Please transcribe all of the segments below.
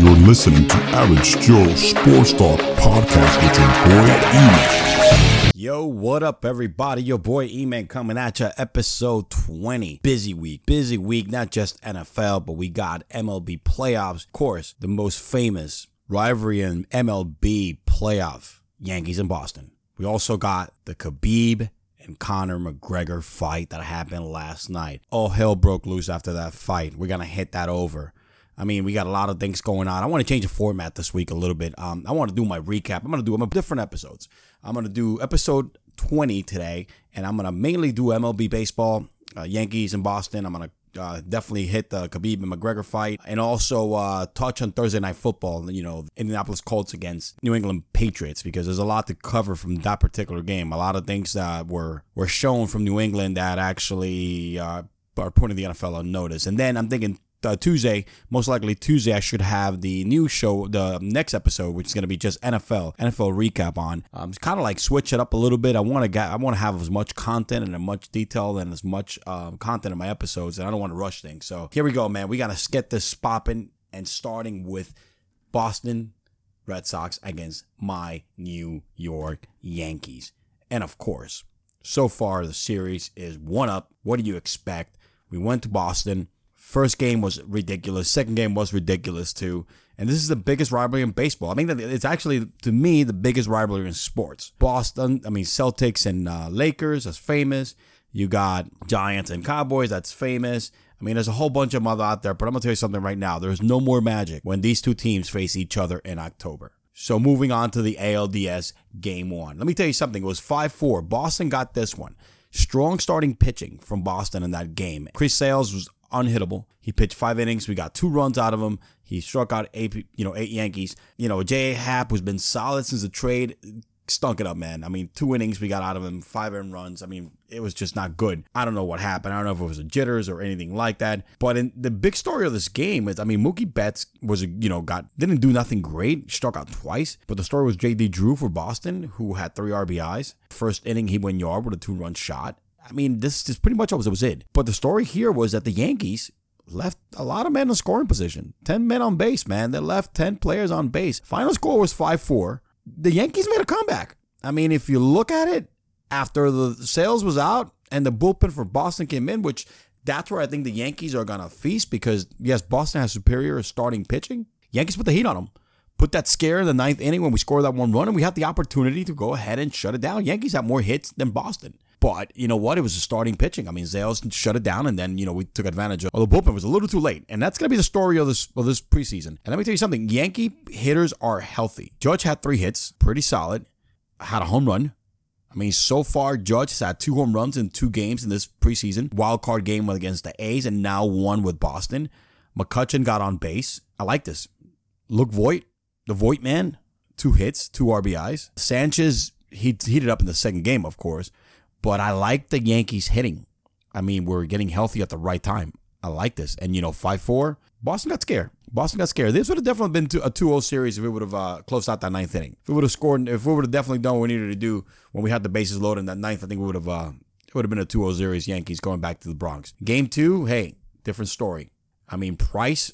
You're listening to Average Joe Sports Talk Podcast with your boy E-Man. Yo, what up, everybody? Your boy E-Man coming at you, episode 20. Busy week, busy week, not just NFL, but we got MLB playoffs. Of course, the most famous rivalry in MLB playoff, Yankees and Boston. We also got the Khabib and Conor McGregor fight that happened last night. All hell broke loose after that fight. We're going to hit that over. I mean, we got a lot of things going on. I want to change the format this week a little bit. Um, I want to do my recap. I'm going to do them different episodes. I'm going to do episode 20 today, and I'm going to mainly do MLB baseball, uh, Yankees in Boston. I'm going to uh, definitely hit the Khabib and McGregor fight, and also uh, touch on Thursday night football. You know, Indianapolis Colts against New England Patriots because there's a lot to cover from that particular game. A lot of things that were were shown from New England that actually uh, are putting the NFL on notice. And then I'm thinking uh, Tuesday, most likely Tuesday, I should have the new show, the next episode, which is going to be just NFL, NFL recap on. Um, kind of like switch it up a little bit. I want to get, I want to have as much content and as much detail and as much um, content in my episodes, and I don't want to rush things. So here we go, man. We got to get this popping and starting with Boston Red Sox against my New York Yankees, and of course, so far the series is one up. What do you expect? We went to Boston. First game was ridiculous. Second game was ridiculous too. And this is the biggest rivalry in baseball. I mean, it's actually, to me, the biggest rivalry in sports. Boston, I mean, Celtics and uh, Lakers, that's famous. You got Giants and Cowboys, that's famous. I mean, there's a whole bunch of them out there, but I'm going to tell you something right now. There's no more magic when these two teams face each other in October. So moving on to the ALDS game one. Let me tell you something. It was 5 4. Boston got this one. Strong starting pitching from Boston in that game. Chris Sales was unhittable. He pitched five innings. We got two runs out of him. He struck out eight, you know, eight Yankees. You know, J.A. Happ, who's been solid since the trade, stunk it up, man. I mean, two innings we got out of him, five earned runs. I mean, it was just not good. I don't know what happened. I don't know if it was a jitters or anything like that. But in the big story of this game is, I mean, Mookie Betts was, you know, got didn't do nothing great, struck out twice. But the story was J.D. Drew for Boston, who had three RBIs. First inning, he went yard with a two run shot. I mean, this is pretty much what was it. But the story here was that the Yankees left a lot of men in scoring position. 10 men on base, man. They left 10 players on base. Final score was 5 4. The Yankees made a comeback. I mean, if you look at it, after the sales was out and the bullpen for Boston came in, which that's where I think the Yankees are going to feast because, yes, Boston has superior starting pitching. Yankees put the heat on them. Put that scare in the ninth inning when we scored that one run, and we had the opportunity to go ahead and shut it down. Yankees have more hits than Boston. But you know what? It was a starting pitching. I mean, Zales shut it down, and then you know we took advantage of. Well, the bullpen was a little too late, and that's going to be the story of this of this preseason. And let me tell you something: Yankee hitters are healthy. Judge had three hits, pretty solid. Had a home run. I mean, so far, Judge has had two home runs in two games in this preseason. Wild card game against the A's, and now one with Boston. McCutchen got on base. I like this. Luke Voit, the Voit man, two hits, two RBIs. Sanchez, he heated up in the second game, of course. But I like the Yankees hitting. I mean, we're getting healthy at the right time. I like this. And, you know, 5 4, Boston got scared. Boston got scared. This would have definitely been a 2 0 series if we would have uh, closed out that ninth inning. If we would have scored, if we would have definitely done what we needed to do when we had the bases loaded in that ninth, I think we would have, uh, it would have been a 2 0 series, Yankees going back to the Bronx. Game two, hey, different story. I mean, Price,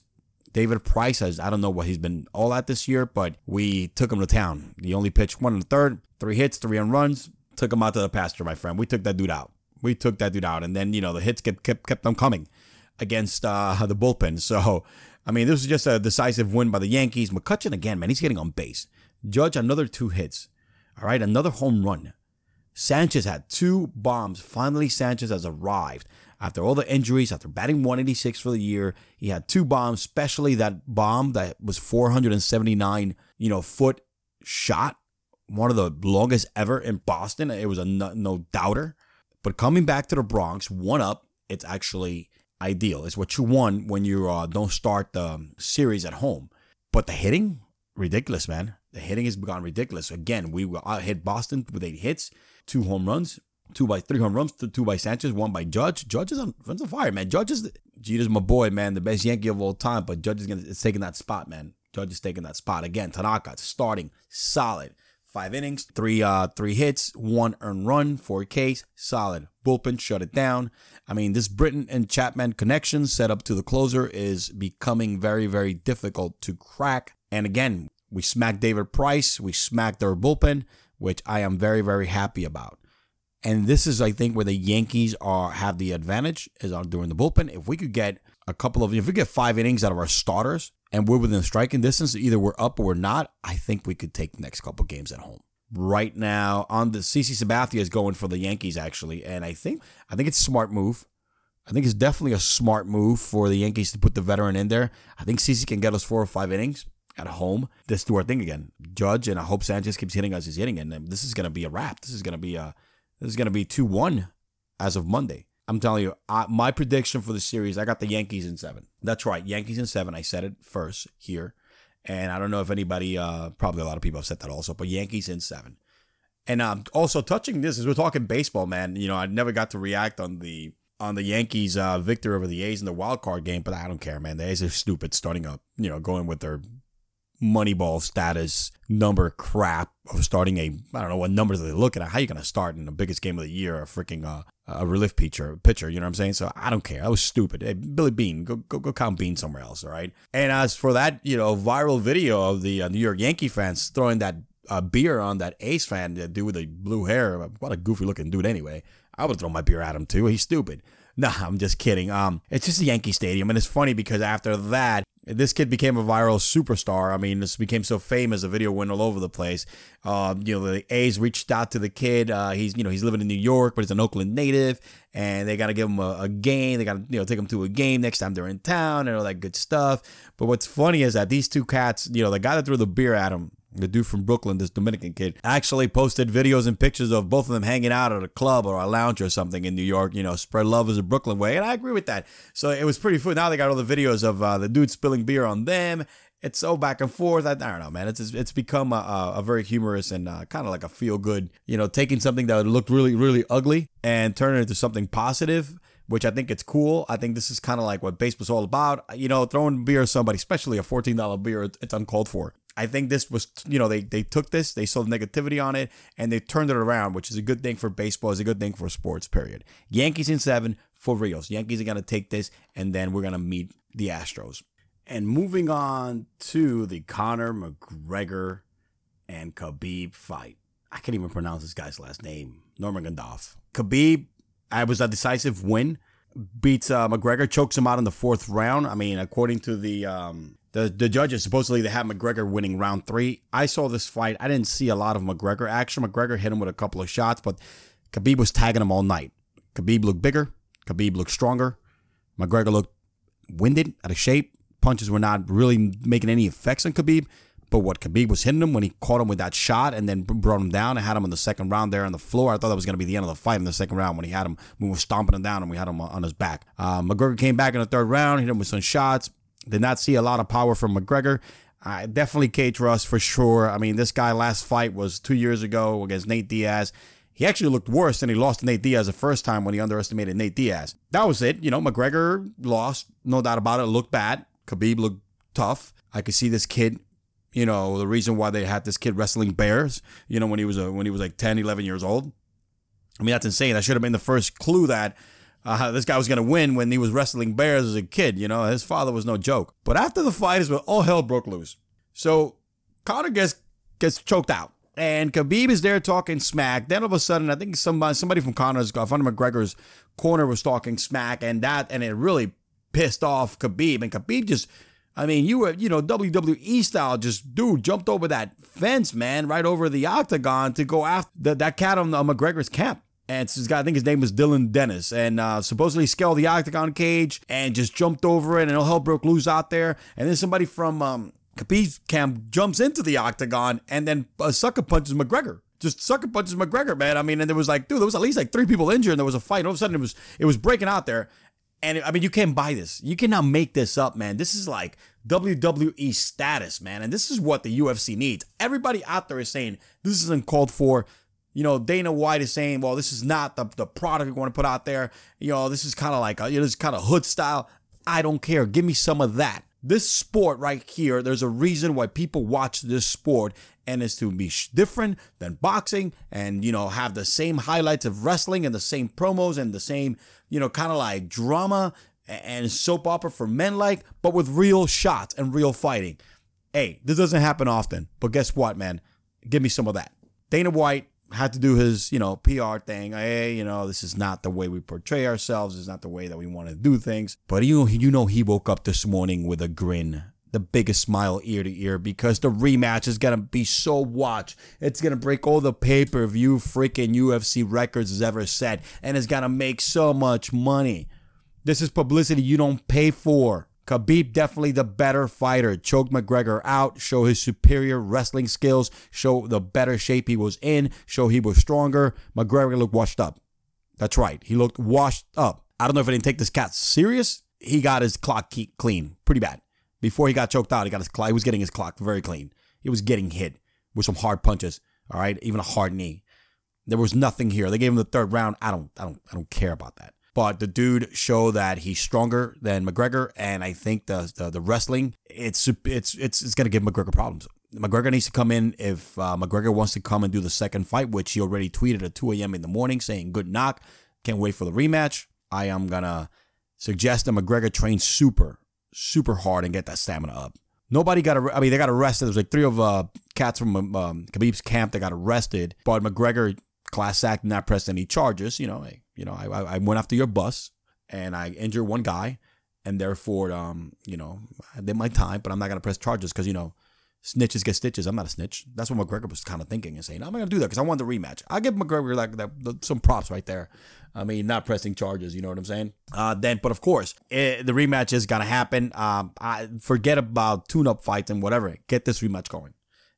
David Price has, I don't know what he's been all at this year, but we took him to town. He only pitched one in the third, three hits, three on runs, took him out to the pasture, my friend. We took that dude out. We took that dude out, and then you know the hits kept kept kept them coming against uh, the bullpen. So I mean, this was just a decisive win by the Yankees. McCutchen again, man, he's getting on base. Judge another two hits. All right, another home run. Sanchez had two bombs. Finally, Sanchez has arrived after all the injuries, after batting 186 for the year. He had two bombs, especially that bomb that was 479, you know, foot shot one of the longest ever in Boston. It was a no, no doubter. But coming back to the Bronx, one up, it's actually ideal. It's what you want when you uh, don't start the series at home. But the hitting, ridiculous, man. The hitting has gone ridiculous. Again, we hit Boston with eight hits, two home runs, two by three home runs, two by Sanchez, one by Judge. Judge is on, runs on fire, man. Judge is Jeter's my boy, man, the best Yankee of all time. But Judge is gonna is taking that spot, man. Judge is taking that spot again. Tanaka starting solid five innings, three uh three hits, one earned run, four Ks, solid. Bullpen shut it down. I mean, this Britton and Chapman connection set up to the closer is becoming very, very difficult to crack. And again, we smacked David Price, we smacked their bullpen, which I am very, very happy about. And this is, I think, where the Yankees are have the advantage is on during the bullpen. If we could get a couple of, if we get five innings out of our starters, and we're within striking distance, either we're up or we're not, I think we could take the next couple games at home. Right now, on the CC Sabathia is going for the Yankees actually, and I think I think it's a smart move. I think it's definitely a smart move for the Yankees to put the veteran in there. I think CC can get us four or five innings at home. Let's do our thing again. Judge and I hope Sanchez keeps hitting as he's hitting, and this is gonna be a wrap. This is gonna be a this is gonna be two one as of Monday. I'm telling you, I, my prediction for the series, I got the Yankees in seven. That's right, Yankees in seven. I said it first here, and I don't know if anybody, uh, probably a lot of people have said that also, but Yankees in seven. And um, also touching this as we're talking baseball, man. You know, I never got to react on the on the Yankees' uh, victory over the A's in the wild card game, but I don't care, man. The A's are stupid, starting up, you know, going with their Moneyball status number crap of starting a I don't know what numbers they looking at. How you gonna start in the biggest game of the year a freaking uh, a relief pitcher pitcher? You know what I'm saying? So I don't care. I was stupid. Hey, Billy Beane, go go go count Beane somewhere else. All right. And as for that, you know, viral video of the uh, New York Yankee fans throwing that uh, beer on that Ace fan, that dude with the blue hair. What a goofy looking dude. Anyway, I would throw my beer at him too. He's stupid. Nah, I'm just kidding. Um, it's just a Yankee Stadium, and it's funny because after that, this kid became a viral superstar. I mean, this became so famous. The video went all over the place. Uh, you know, the A's reached out to the kid. Uh, he's, you know, he's living in New York, but he's an Oakland native, and they got to give him a, a, game. They got to, you know, take him to a game next time they're in town and all that good stuff. But what's funny is that these two cats, you know, the guy that threw the beer at him, the dude from Brooklyn, this Dominican kid, actually posted videos and pictures of both of them hanging out at a club or a lounge or something in New York. You know, spread love is a Brooklyn way, and I agree with that. So it was pretty fun. Now they got all the videos of uh, the dude spilling beer on them. It's so back and forth. I, I don't know, man. It's it's become a, a very humorous and uh, kind of like a feel good. You know, taking something that looked really really ugly and turning it into something positive which I think it's cool. I think this is kind of like what baseball's all about. You know, throwing beer at somebody, especially a $14 beer, it's uncalled for. I think this was, you know, they they took this, they saw the negativity on it, and they turned it around, which is a good thing for baseball, is a good thing for sports. Period. Yankees in seven for Rios. Yankees are gonna take this, and then we're gonna meet the Astros. And moving on to the Conor McGregor and Khabib fight. I can't even pronounce this guy's last name. Norman Nurmagomedov. Khabib, I was a decisive win. Beats uh, McGregor, chokes him out in the fourth round. I mean, according to the um, the the judges supposedly they had McGregor winning round three. I saw this fight. I didn't see a lot of McGregor action. McGregor hit him with a couple of shots, but Khabib was tagging him all night. Khabib looked bigger. Khabib looked stronger. McGregor looked winded, out of shape. Punches were not really making any effects on Khabib. But what Khabib was hitting him when he caught him with that shot and then brought him down and had him in the second round there on the floor. I thought that was going to be the end of the fight in the second round when he had him, we were stomping him down and we had him on his back. Uh, McGregor came back in the third round, hit him with some shots. Did not see a lot of power from McGregor. Uh, definitely Cage rust for sure. I mean, this guy last fight was two years ago against Nate Diaz. He actually looked worse than he lost to Nate Diaz the first time when he underestimated Nate Diaz. That was it. You know, McGregor lost, no doubt about it. Looked bad. Khabib looked tough. I could see this kid. You know, the reason why they had this kid wrestling bears. You know, when he was a, when he was like 10, 11 years old. I mean, that's insane. That should have been the first clue that uh, this guy was going to win when he was wrestling bears as a kid. You know, his father was no joke. But after the fight is when all hell broke loose. So Conor gets gets choked out. And Khabib is there talking smack. Then all of a sudden, I think somebody somebody from Conor's, uh, Conor McGregor's corner was talking smack, and that and it really pissed off Khabib. And Khabib just, I mean, you were you know WWE style, just dude jumped over that fence, man, right over the octagon to go after the, that cat on, on McGregor's camp. And this guy, I think his name was Dillon Danis, and uh, supposedly scaled the octagon cage and just jumped over it, and hell broke loose out there. And then somebody from um, Khabib's camp jumps into the octagon and then uh, sucker punches McGregor. Just sucker punches McGregor, man. I mean, and there was like, dude, there was at least like three people injured, and there was a fight. All of a sudden, it was it was breaking out there, and I mean, you can't buy this. You cannot make this up, man. This is like WWE status, man, and this is what the UFC needs. Everybody out there is saying this isn't called for you know, Dana White is saying, well, this is not the, the product we want to put out there. You know, this is kind of like, a, you know, this kind of hood style. I don't care. Give me some of that. This sport right here, there's a reason why people watch this sport, and it's to be different than boxing and, you know, have the same highlights of wrestling and the same promos and the same, you know, kind of like drama and soap opera for men like, but with real shots and real fighting. Hey, this doesn't happen often, but guess what, man? Give me some of that. Dana White had to do his, you know, PR thing. Hey, you know, this is not the way we portray ourselves. It's not the way that we want to do things. But you, you know, he woke up this morning with a grin, the biggest smile ear to ear, because the rematch is gonna be so watched. It's gonna break all the pay per view freaking UFC records has ever set, and it's gonna make so much money. This is publicity you don't pay for. Khabib definitely the better fighter. Choke McGregor out, show his superior wrestling skills, show the better shape he was in, show he was stronger. McGregor looked washed up. That's right. He looked washed up. I don't know if I didn't take this cat serious. He got his clock clean, pretty bad. Before he got choked out, he got his clock. He was getting his clock very clean. He was getting hit with some hard punches. All right, even a hard knee. There was nothing here. They gave him the third round. I don't, I don't, I don't care about that but the dude showed that he's stronger than McGregor, and I think the the, the wrestling it's it's it's it's gonna give McGregor problems. McGregor needs to come in if uh, McGregor wants to come and do the second fight, which he already tweeted at 2 a.m. in the morning saying good knock, can't wait for the rematch. I am gonna suggest that McGregor train super super hard and get that stamina up. Nobody got. I mean, they got arrested. There's like three of uh, cats from um, Khabib's camp that got arrested, but McGregor class act, not press any charges. You know, hey, you know, I, I went after your bus and I injured one guy, and therefore, um, you know, I did my time, but I'm not gonna press charges because you know, snitches get stitches. I'm not a snitch. That's what McGregor was kind of thinking and saying, I'm not gonna do that because I want the rematch. I give McGregor like that, some props right there. I mean, not pressing charges. You know what I'm saying? Uh, then, but of course, it, eh, the rematch is gonna happen. Um, I forget about tune-up fights and whatever. Get this rematch going.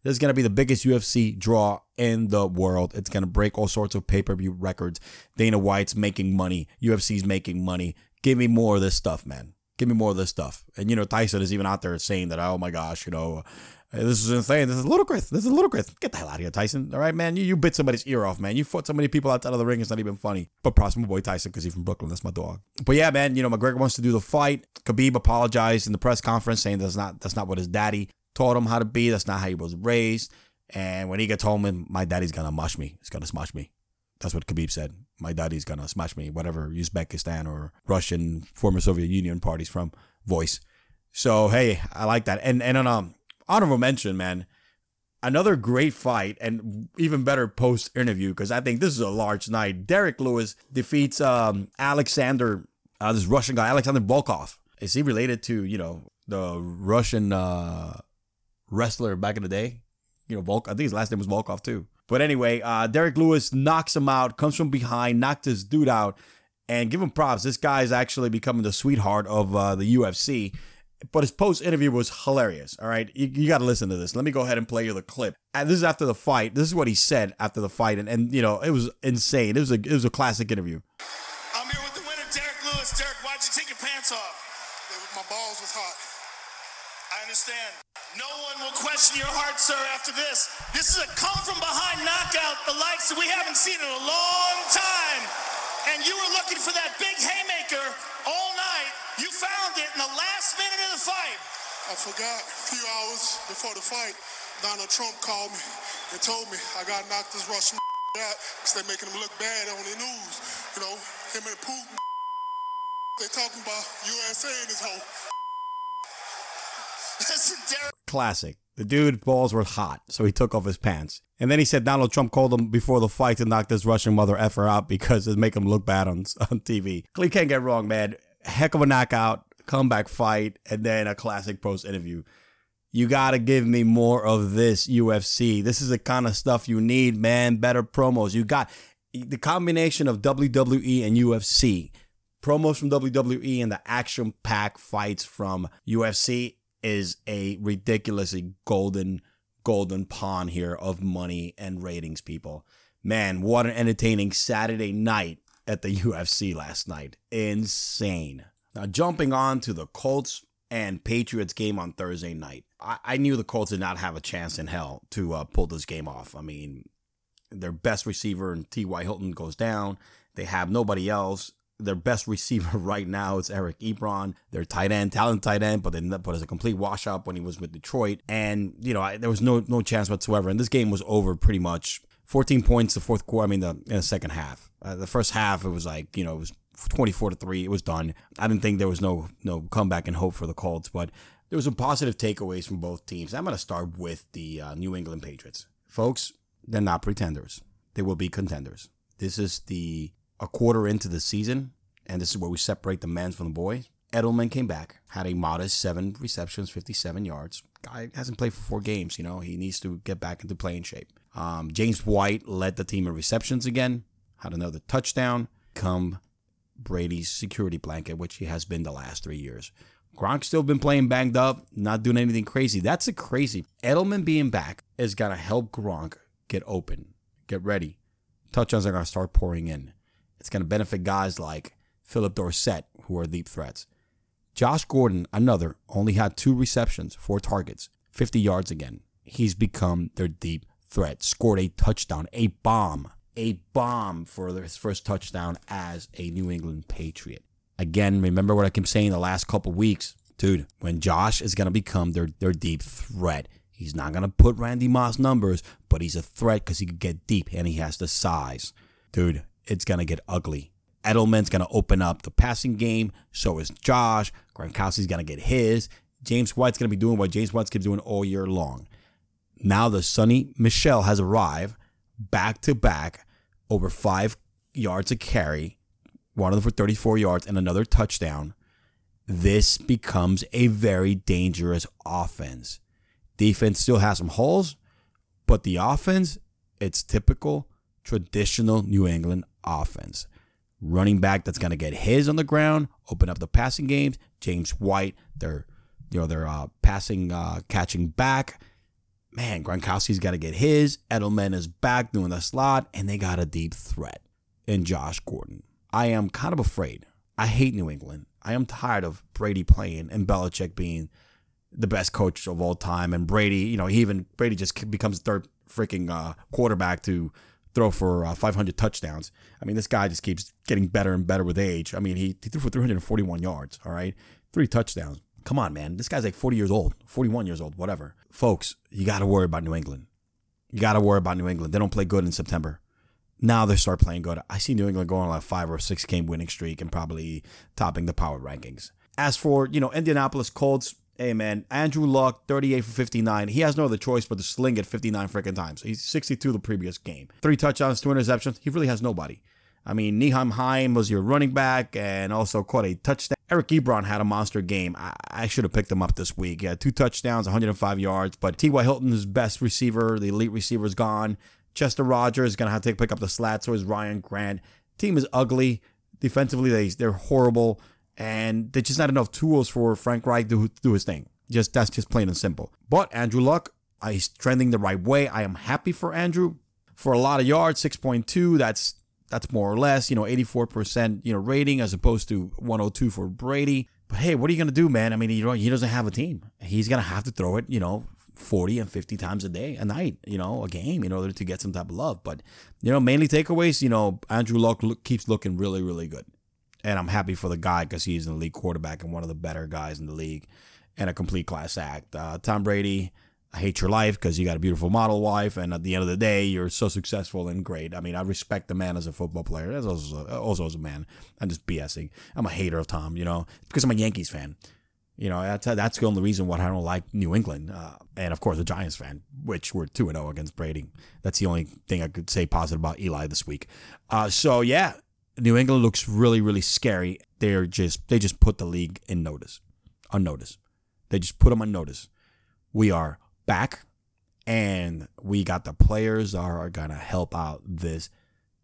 This is going to be the biggest UFC draw in the world. It's going to break all sorts of pay per view records. Dana White's making money. UFC's making money. Give me more of this stuff, man. Give me more of this stuff. And, you know, Tyson is even out there saying that, oh my gosh, you know, uh, this is insane. This is ludicrous. This is ludicrous. Get the hell out of here, Tyson. All right, man. You, you bit somebody's ear off, man. You fought so many people outside of the ring. It's not even funny. But props my boy Tyson because he's from Brooklyn. That's my dog. But yeah, man. You know, McGregor wants to do the fight. Khabib apologized in the press conference saying that's not that's not what his daddy taught him how to be. That's not how he was raised. And when he gets home, my daddy's gonna mush me. He's gonna smash me. That's what Khabib said. My daddy's gonna smash me, whatever Uzbekistan or Russian former Soviet Union parties from voice. So hey, I like that. And and on um honorable mention, man, another great fight and even better post interview because I think this is a large night. Derrick Lewis defeats um Alexander, uh, this Russian guy, Alexander Volkov. Is he related to you know the Russian uh, wrestler back in the day. You know, Volk. I think his last name was Volkov too. But anyway, uh, Derrick Lewis knocks him out, comes from behind, knocked this dude out, and give him props. This guy is actually becoming the sweetheart of uh, the UFC. But his post interview was hilarious. All right, you, you got to listen to this. Let me go ahead and play you the clip. And this is after the fight. This is what he said after the fight, and, and you know it was insane. It was a it was a classic interview. I'm here with the winner, Derrick Lewis. Derrick, why'd you take your pants off? My balls was hot. I understand. No one will question your heart, sir, after this. This is a come from behind knockout, the likes that we haven't seen in a long time. And you were looking for that big haymaker all night. You found it in the last minute of the fight. I forgot a few hours before the fight, Donald Trump called me and told me I got knocked this Russian out because they're making him look bad on the news. You know, him and Putin. They talking about USA and his whole. Classic. The dude balls were hot, so he took off his pants. And then he said Donald Trump called him before the fight to knock this Russian mother effer out because it make him look bad on, on TV. You can't get wrong, man. Heck of a knockout, comeback fight, and then a classic post interview. You gotta give me more of this UFC. This is the kind of stuff you need, man. Better promos. You got the combination of WWE and UFC, promos from WWE and the action pack fights from UFC is a ridiculously golden, golden pawn here of money and ratings, people. Man, what an entertaining Saturday night at the UFC last night. Insane. Now, jumping on to the Colts and Patriots game on Thursday night. I, I knew the Colts did not have a chance in hell to uh, pull this game off. I mean, their best receiver, and T.Y. Hilton, goes down. They have nobody else. Their best receiver right now is Eric Ebron. Their tight end, talent tight end, but then but as a complete washout when he was with Detroit. And you know, I, there was no no chance whatsoever. And this game was over pretty much. 14 points the fourth quarter. I mean, the the second half. Uh, the first half, it was like you know, it was 24 to three. It was done. I didn't think there was no no comeback and hope for the Colts, but there was some positive takeaways from both teams. I'm going to start with the uh, New England Patriots, folks. They're not pretenders. They will be contenders. This is the a quarter into the season, and this is where we separate the men from the boys. Edelman came back, had a modest seven receptions, 57 yards. Guy hasn't played for four games. You know, he needs to get back into playing shape. Um, James White led the team in receptions again, had another touchdown. Tom Brady's security blanket, which he has been the last three years. Gronk still been playing banged up, not doing anything crazy. That's a crazy. Edelman being back is gonna help Gronk get open, get ready. Touchdowns are gonna start pouring in. It's gonna benefit guys like Phillip Dorsett, who are deep threats. Josh Gordon, another, only had two receptions, four targets, 50 yards again. He's become their deep threat. Scored a touchdown, a bomb, a bomb for his first touchdown as a New England Patriot. Again, remember what I keep saying the last couple weeks, dude. When Josh is gonna become their their deep threat, he's not gonna put Randy Moss numbers, but he's a threat because he could get deep and he has the size, dude. It's gonna get ugly. Edelman's going to open up the passing game. So is Josh. Gronkowski's going to get his. James White's going to be doing what James White's kept doing all year long. Now the Sony Michel has arrived back to back over five yards a carry, one of them for 34 yards and another touchdown. This becomes a very dangerous offense. Defense still has some holes, but the offense, it's typical traditional New England offense running back that's going to get his on the ground, open up the passing games. James White, they're you know they're uh, passing, uh, catching back. Man, Gronkowski's got to get his. Edelman is back doing the slot, and they got a deep threat in Josh Gordon. I am kind of afraid. I hate New England. I am tired of Brady playing and Belichick being the best coach of all time, and Brady. You know, he even Brady just becomes third freaking uh, quarterback to throw for uh, 500 touchdowns. I mean, this guy just keeps getting better and better with age. I mean, he, he threw for 341 yards, all right? Three touchdowns. Come on, man. This guy's like 40 years old, 41 years old, whatever. Folks, you got to worry about New England. You got to worry about New England. They don't play good in September. Now they start playing good. I see New England going on like five or six game winning streak and probably topping the power rankings. As for, you know, Indianapolis Colts, Hey man, Andrew Luck, 38 for 59. He has no other choice but to sling it 59 freaking times. He's 62 the previous game. Three touchdowns, two interceptions. He really has nobody. I mean, Nyheim Hine was your running back and also caught a touchdown. Eric Ebron had a monster game. I, I should have picked him up this week. Yeah, two touchdowns, 105 yards. But T.Y. Hilton's best receiver, the elite receiver, is gone. Chester Rogers is going to have to pick up the slack. So is Ryan Grant. Team is ugly. Defensively, they, they're horrible and there's just not enough tools for Frank Reich to do his thing. Just that's just plain and simple. But Andrew Luck, uh, he's trending the right way. I am happy for Andrew for a lot of yards, 6.2. That's that's more or less, you know, 84% you know rating as opposed to 102 for Brady. But hey, what are you gonna do, man? I mean, you know, he doesn't have a team. He's gonna have to throw it, you know, 40 and 50 times a day, a night, you know, a game in order to get some type of love. But, you know, mainly takeaways, you know, Andrew Luck keeps looking really, really good and I'm happy for the guy because he's an elite quarterback and one of the better guys in the league, and a complete class act. Uh, Tom Brady, I hate your life because you got a beautiful model wife, and at the end of the day, you're so successful and great. I mean, I respect the man as a football player, as also, also as a man. I'm just BSing. I'm a hater of Tom, you know, because I'm a Yankees fan. You know, that's that's the only reason why I don't like New England, uh, and of course a Giants fan, which we're two and zero oh against Brady. That's the only thing I could say positive about Eli this week. Uh, so yeah, New England looks really, really scary. They're just they just put the league in notice, on notice. They just put them on notice. We are back, and we got the players are, are gonna help out this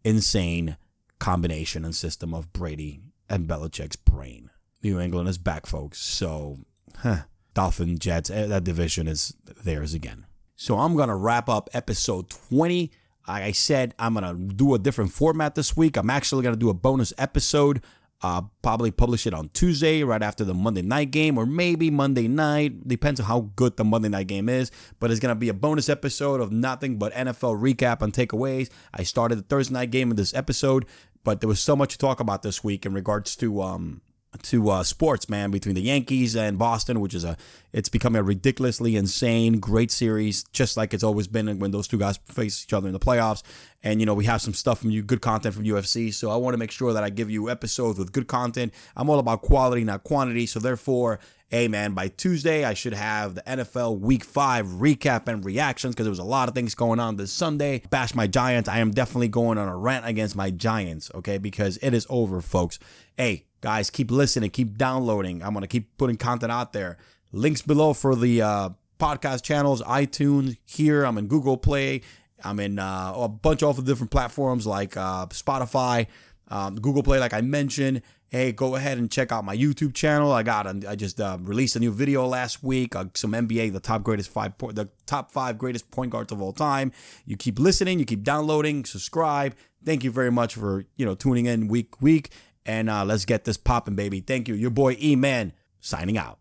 insane combination and system of Brady and Belichick's brain. New England is back, folks. So, huh, Dolphin Jets, eh, that division is theirs again. So I'm gonna wrap up episode 20 like I said, I'm going to do a different format this week. I'm actually going to do a bonus episode Uh, probably publish it on Tuesday, right after the Monday night game, or maybe Monday night. Depends on how good the Monday night game is. But it's gonna be a bonus episode of nothing but NFL recap and takeaways. I started the Thursday night game in this episode, but there was so much to talk about this week in regards to um to uh, sports, man, between the Yankees and Boston, which is a it's becoming a ridiculously insane, great series, just like it's always been when those two guys face each other in the playoffs. And you know, we have some stuff from you, good content from UFC. So I want to make sure that I give you episodes with good content. I'm all about quality, not quantity. So therefore, hey man, by Tuesday I should have the NFL Week Five recap and reactions because there was a lot of things going on this Sunday. Bash my Giants. I am definitely going on a rant against my Giants, okay? Because it is over, folks. Hey, guys, keep listening, keep downloading. I'm gonna keep putting content out there. Links below for the uh, podcast channels, iTunes. Here, I'm in Google Play. I'm in uh, a bunch of different platforms like uh, Spotify, um, Google Play, like I mentioned. Hey, go ahead and check out my YouTube channel. I got I just uh, released a new video last week. Uh, some NBA, the top greatest five, the top five greatest point guards of all time. You keep listening, you keep downloading, subscribe. Thank you very much for you know tuning in week week, and uh, let's get this popping, baby. Thank you. Your boy E Man signing out.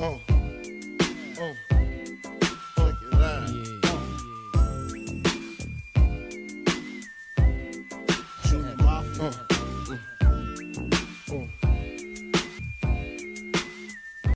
Oh.